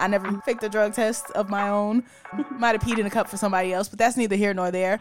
I never faked a drug test of my own. Might have peed in a cup for somebody else, but that's neither here nor there.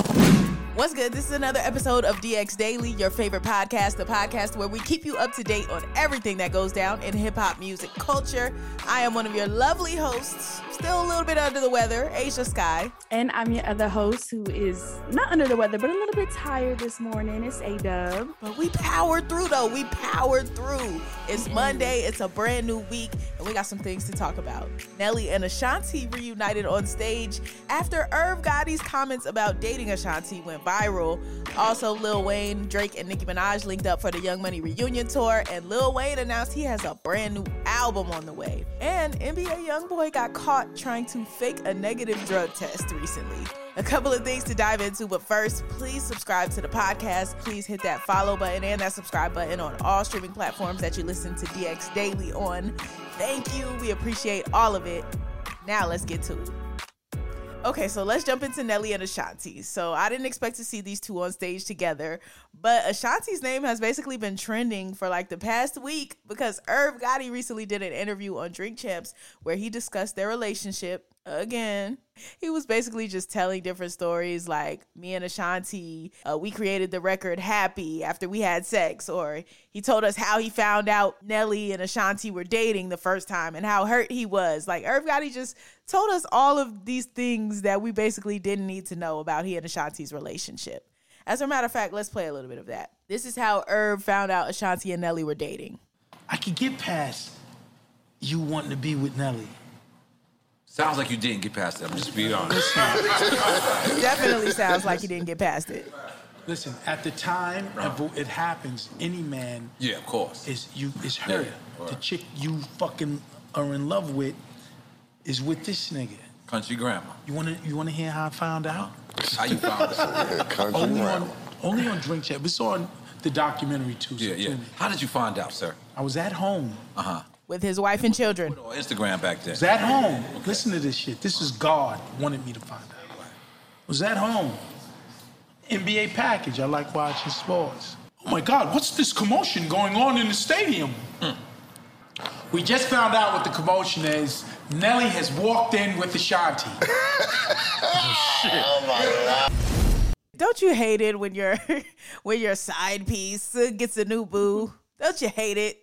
What's good? This is another episode of DX Daily, your favorite podcast, the podcast where we keep you up to date on everything that goes down in hip hop music culture. I am one of your lovely hosts, still a little bit under the weather, Asia Sky. And I'm your other host who is not under the weather, but a little bit tired this morning. It's A Dub. But we powered through though. We powered through. It's Monday, it's a brand new week, and we got some things to talk about. Nelly and Ashanti reunited on stage after Irv Gotti's comments about dating Ashanti went viral. Also, Lil Wayne, Drake, and Nicki Minaj linked up for the Young Money reunion tour, and Lil Wayne announced he has a brand new album on the way. And NBA YoungBoy got caught trying to fake a negative drug test recently. A couple of things to dive into, but first, please subscribe to the podcast. Please hit that follow button and that subscribe button on all streaming platforms that you listen to DX Daily on. Thank you. We appreciate all of it. Now, let's get to it. Okay, so let's jump into Nelly and Ashanti. So I didn't expect to see these two on stage together, but Ashanti's name has basically been trending for like the past week because Irv Gotti recently did an interview on Drink Champs where he discussed their relationship again. He was basically just telling different stories like me and Ashanti, uh, we created the record Happy after we had sex, or he told us how he found out Nelly and Ashanti were dating the first time and how hurt he was. Like Irv Gotti just told us all of these things that we basically didn't need to know about he and Ashanti's relationship. As a matter of fact, let's play a little bit of that. This is how Irv found out Ashanti and Nelly were dating. I could get past you wanting to be with Nelly. Sounds like you didn't get past it. I'm just being honest. Definitely sounds like you didn't get past it. Listen, at the time Right. it happens, any man yeah, of course. is you is her. Yeah, The right. chick you fucking are in love with is with this nigga. Country Grammar. You wanna you wanna hear how I found out? How you found this? Country Only Grammar. on only on Drink Champs. It's on the documentary too. so Yeah, yeah. tune in. How did you find out, sir? I was at home. Uh huh. With his wife and children. On Instagram back then. was at home. Listen to this shit. This is God wanted me to find out. Was at home. NBA package. I like watching sports. Oh my God, what's this commotion going on in the stadium? Hmm. We just found out what the commotion is. Nelly has walked in with Ashanti. Oh, shit. oh my God don't you hate it when your when your side piece gets a new boo? Don't you hate it?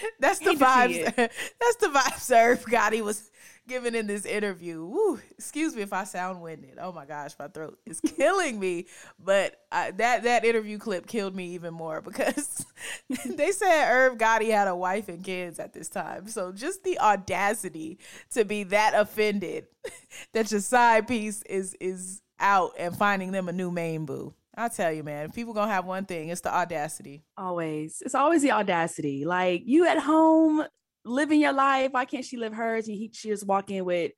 That's the Hate to see vibes. That's the vibes Irv Gotti was giving in this interview. Woo, excuse me if I sound winded. Oh my gosh, my throat is killing me. But I, that that interview clip killed me even more because they said Irv Gotti had a wife and kids at this time. So just the audacity to be that offended that your side piece is is out and finding them a new main boo. I'll tell you, man, people gonna have one thing. It's the audacity. Always. It's always the audacity. Like you at home living your life. Why can't she live hers? And he, she just walk in with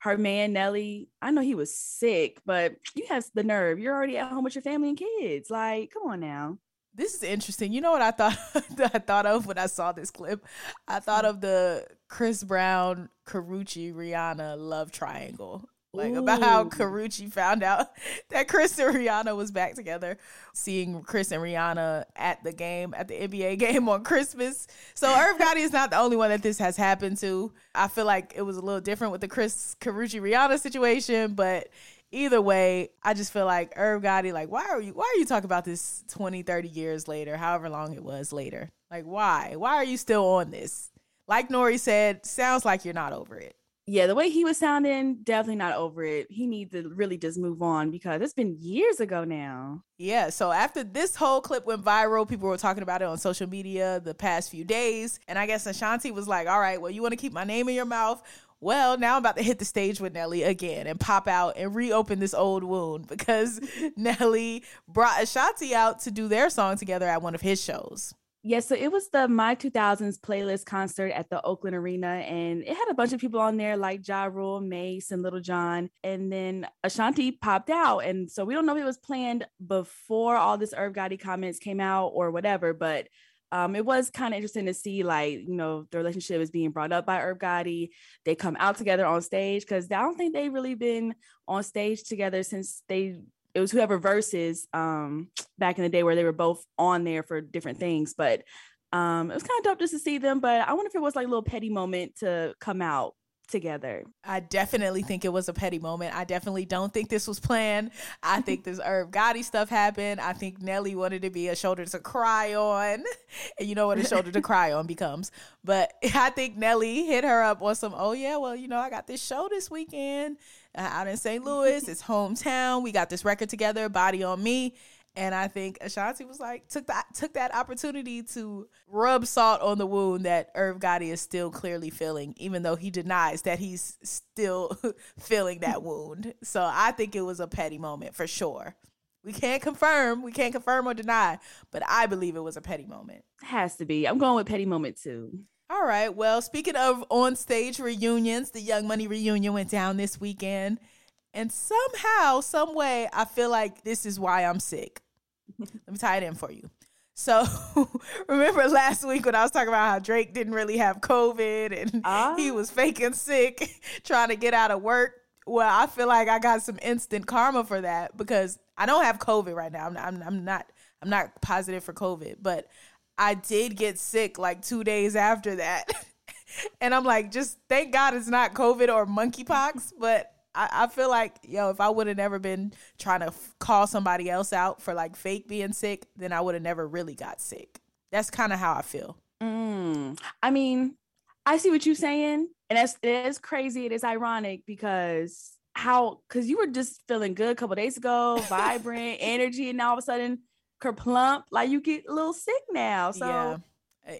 her man, Nelly. I know he was sick, but you have the nerve. You're already at home with your family and kids. Like, come on now. This is interesting. You know what I thought I thought of when I saw this clip? I thought mm-hmm. of the Chris Brown, Karrueche, Rihanna love triangle. Like about how Ooh. Karrueche found out that Chris and Rihanna was back together, seeing Chris and Rihanna at the game, at the NBA game on Christmas. So Irv Gotti is not the only one that this has happened to. I feel like it was a little different with the Chris Karrueche Rihanna situation, but either way, I just feel like Irv Gotti, like, why are you why are you talking about this 20, 30 years later, however long it was later? Like, why? Why are you still on this? Like Nori said, sounds like you're not over it. Yeah, the way he was sounding, definitely not over it. He needs to really just move on because it's been years ago now. Yeah, so after this whole clip went viral, people were talking about it on social media the past few days. And I guess Ashanti was like, all right, well, you want to keep my name in your mouth? Well, now I'm about to hit the stage with Nelly again and pop out and reopen this old wound because Nelly brought Ashanti out to do their song together at one of his shows. Yeah, so it was the My 2000s playlist concert at the Oakland Arena, and it had a bunch of people on there like Ja Rule, Mase, and Little John. And then Ashanti popped out. And so we don't know if it was planned before all this Irv Gotti comments came out or whatever, but um, it was kind of interesting to see like you know the relationship is being brought up by Irv Gotti. They come out together on stage because I don't think they've really been on stage together since they it was whoever Verzuz um back in the day where they were both on there for different things but um it was kind of dope just to see them but i wonder if it was like a little petty moment to come out together I definitely think it was a petty moment. I definitely don't think this was planned. I think this Irv Gotti stuff happened. I think Nelly wanted to be a shoulder to cry on. And you know what a shoulder to cry on becomes. But I think Nelly hit her up on some, oh, yeah, well, you know, I got this show this weekend uh, out in St. Louis. It's hometown. We got this record together, Body on Me. And I think Ashanti was like took that took that opportunity to rub salt on the wound that Irv Gotti is still clearly feeling, even though he denies that he's still feeling that wound. So I think it was a petty moment for sure. We can't confirm, we can't confirm or deny, but I believe it was a petty moment. has to be i'm going with petty moment too All right. Well, speaking of on stage reunions, the Young Money reunion went down this weekend. And somehow, some way, I feel like this is why I'm sick. Let me tie it in for you. So, remember last week when I was talking about how Drake didn't really have COVID and Ah. he was faking sick, trying to get out of work? Well, I feel like I got some instant karma for that because I don't have COVID right now. I'm, I'm, I'm not I'm not positive for COVID, but I did get sick like two days after that. and I'm like, just thank God it's not COVID or monkeypox. But I, I feel like, yo, if I would have never been trying to f- call somebody else out for like fake being sick, then I would have never really got sick. That's kind of how I feel. Mm, I mean, I see what you're saying, and that's it is crazy. It is ironic because how because you were just feeling good a couple days ago, vibrant, energy, and now all of a sudden, kerplump, like you get a little sick now. So yeah.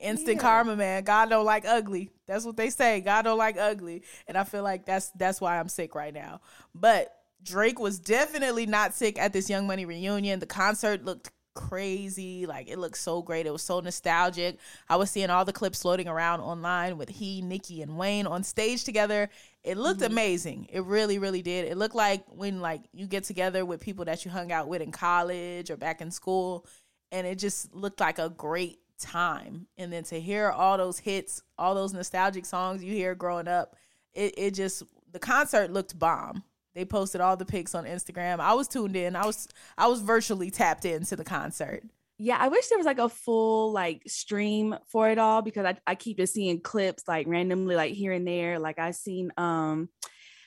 Instant yeah. karma, man. God don't like ugly. That's what they say. God don't like ugly. And I feel like that's that's why I'm sick right now. But Drake was definitely not sick at this Young Money reunion. The concert looked crazy. Like it looked so great. It was so nostalgic. I was seeing all the clips floating around online with he, Nicki, and Wayne on stage together. It looked mm-hmm. amazing. It really, really did. It looked like when like you get together with people that you hung out with in college or back in school, and it just looked like a great time. And then to hear all those hits, all those nostalgic songs you hear growing up, it, it just the concert looked bomb. They posted all the pics on Instagram. I was tuned in. I was I was virtually tapped into the concert. yeah, I wish there was like a full like stream for it all because I, I keep just seeing clips like randomly like here and there. Like I seen um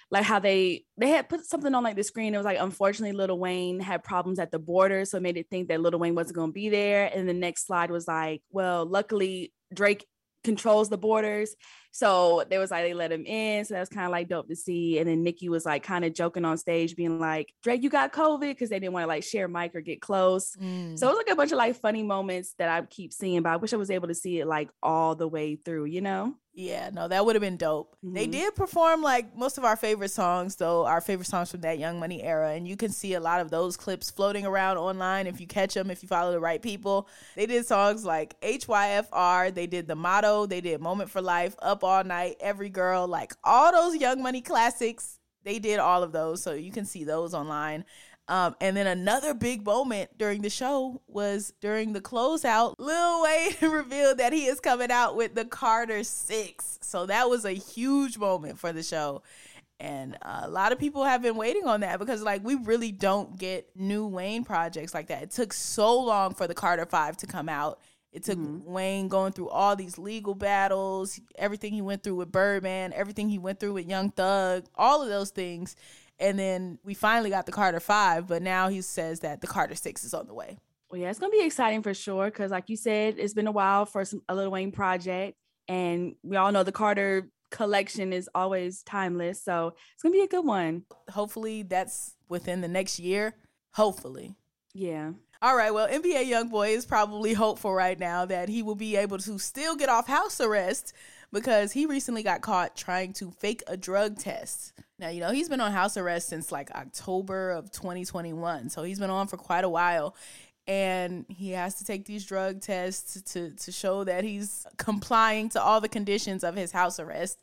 like how they they had put something on like the screen. It was like unfortunately Little Wayne had problems at the border, so it made it think that Little Wayne wasn't gonna be there. And the next slide was like, well, luckily Drake controls the borders. So there was like they let him in. So that was kind of like dope to see. And then Nicki was like kind of joking on stage, being like, Drake, you got COVID because they didn't want to like share mic or get close. Mm. So it was like a bunch of like funny moments that I keep seeing, but I wish I was able to see it like all the way through, you know? Yeah, no, that would have been dope. They Mhm. did perform like most of our favorite songs, though, our favorite songs from that Young Money era. And you can see a lot of those clips floating around online if you catch them, if you follow the right people. They did songs like HYFR, they did The Motto, they did Moment for Life, Up All Night, Every Girl, like all those Young Money classics. They did all of those. So you can see those online. Um, and then another big moment during the show was during the closeout. Lil Wayne revealed that he is coming out with the Carter Six. So that was a huge moment for the show. And a lot of people have been waiting on that because, like, we really don't get new Wayne projects like that. It took so long for the Carter Five to come out. It took Wayne going through all these legal battles, everything he went through with Birdman, everything he went through with Young Thug, all of those things. And then we finally got the Carter Five, but now he says that the Carter Six is on the way. Well, yeah, it's gonna be exciting for sure. Cause like you said, it's been a while for some a Lil Wayne project. And we all know the Carter collection is always timeless. So it's gonna be a good one. Hopefully, that's within the next year. Hopefully. Yeah. All right, well, NBA YoungBoy is probably hopeful right now that he will be able to still get off house arrest because he recently got caught trying to fake a drug test. Now, you know, he's been on house arrest since like October of 2021, so he's been on for quite a while. and he has to take these drug tests to to show that he's complying to all the conditions of his house arrest.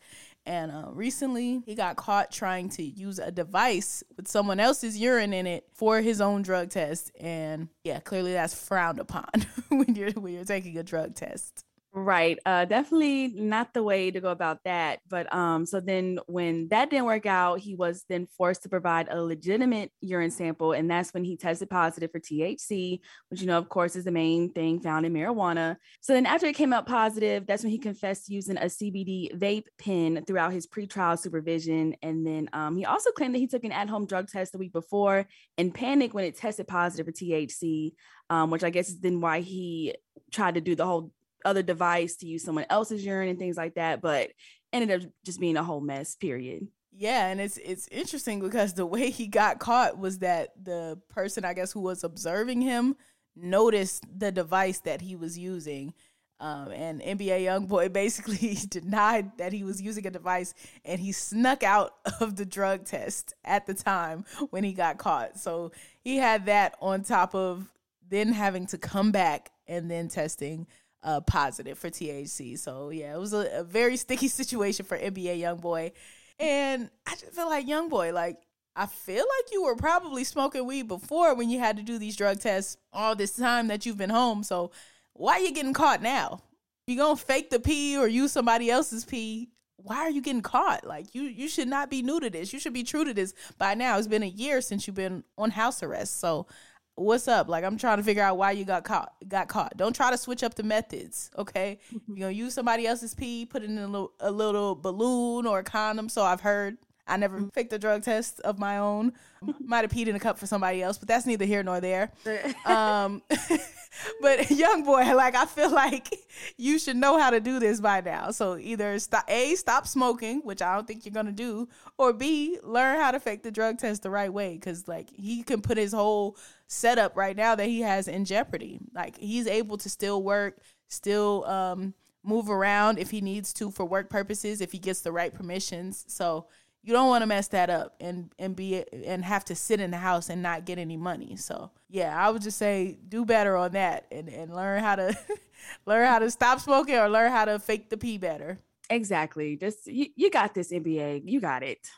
And uh, recently, he got caught trying to use a device with someone else's urine in it for his own drug test. And yeah, clearly that's frowned upon when you're when you're taking a drug test. Right. Uh definitely not the way to go about that. But um so then when that didn't work out, he was then forced to provide a legitimate urine sample and that's when he tested positive for THC, which you know of course is the main thing found in marijuana. So then after it came out positive, that's when he confessed using a CBD vape pen throughout his pretrial supervision and then um he also claimed that he took an at-home drug test the week before and panicked when it tested positive for THC. Um, which I guess is then why he tried to do the whole other device to use someone else's urine and things like that, but ended up just being a whole mess, period. Yeah, and it's it's interesting because the way he got caught was that the person I guess who was observing him noticed the device that he was using. Um, and NBA YoungBoy basically denied that he was using a device, and he snuck out of the drug test at the time when he got caught. So he had that on top of then having to come back and then testing uh, positive for THC. So yeah, it was a, a very sticky situation for NBA YoungBoy, and I just feel like YoungBoy, like I feel like you were probably smoking weed before when you had to do these drug tests all this time that you've been home. So why are you getting caught now? You gonna fake the pee or use somebody else's pee? Why are you getting caught? Like you, you should not be new to this. You should be true to this by now. It's been a year since you've been on house arrest. So what's up? Like I'm trying to figure out why you got caught. Got caught. Don't try to switch up the methods. Okay, mm-hmm. you gonna use somebody else's pee, put it in a little, a little balloon or a condom. So I've heard. I never faked a drug test of my own. Might have peed in a cup for somebody else, but that's neither here nor there. um, but YoungBoy, like I feel like you should know how to do this by now. So either stop, a stop smoking, which I don't think you're gonna do, or b learn how to fake the drug test the right way, because like he can put his whole setup right now that he has in jeopardy. Like he's able to still work, still um, move around if he needs to for work purposes, if he gets the right permissions. So you don't want to mess that up and and be and have to sit in the house and not get any money. So yeah, I would just say do better on that and and learn how to learn how to stop smoking or learn how to fake the pee better. Exactly. Just you, you got this NBA. You got it.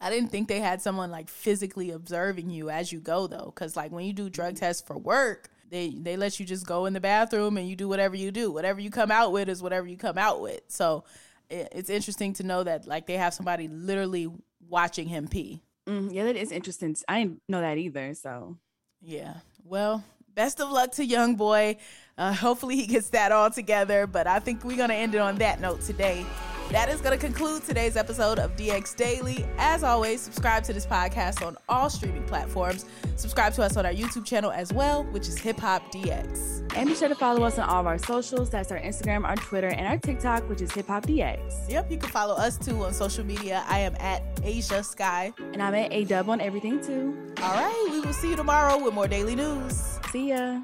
I didn't think they had someone like physically observing you as you go though, because like when you do drug mm-hmm. tests for work, they they let you just go in the bathroom and you do whatever you do. Whatever you come out with is whatever you come out with. So it's interesting to know that like they have somebody literally watching him pee. Mm, yeah, that is interesting. I didn't know that either. So yeah, well, best of luck to YoungBoy. Uh, hopefully he gets that all together. But I think we're gonna end it on that note today. That is going to conclude today's episode of DX Daily. As always, subscribe to this podcast on all streaming platforms. Subscribe to us on our YouTube channel as well, which is Hip Hop DX. And be sure to follow us on all of our socials. That's our Instagram, our Twitter, and our TikTok, which is Hip Hop DX. Yep, you can follow us too on social media. I am at Asia Sky. And I'm at A Dub on everything too. All right, we will see you tomorrow with more daily news. See ya.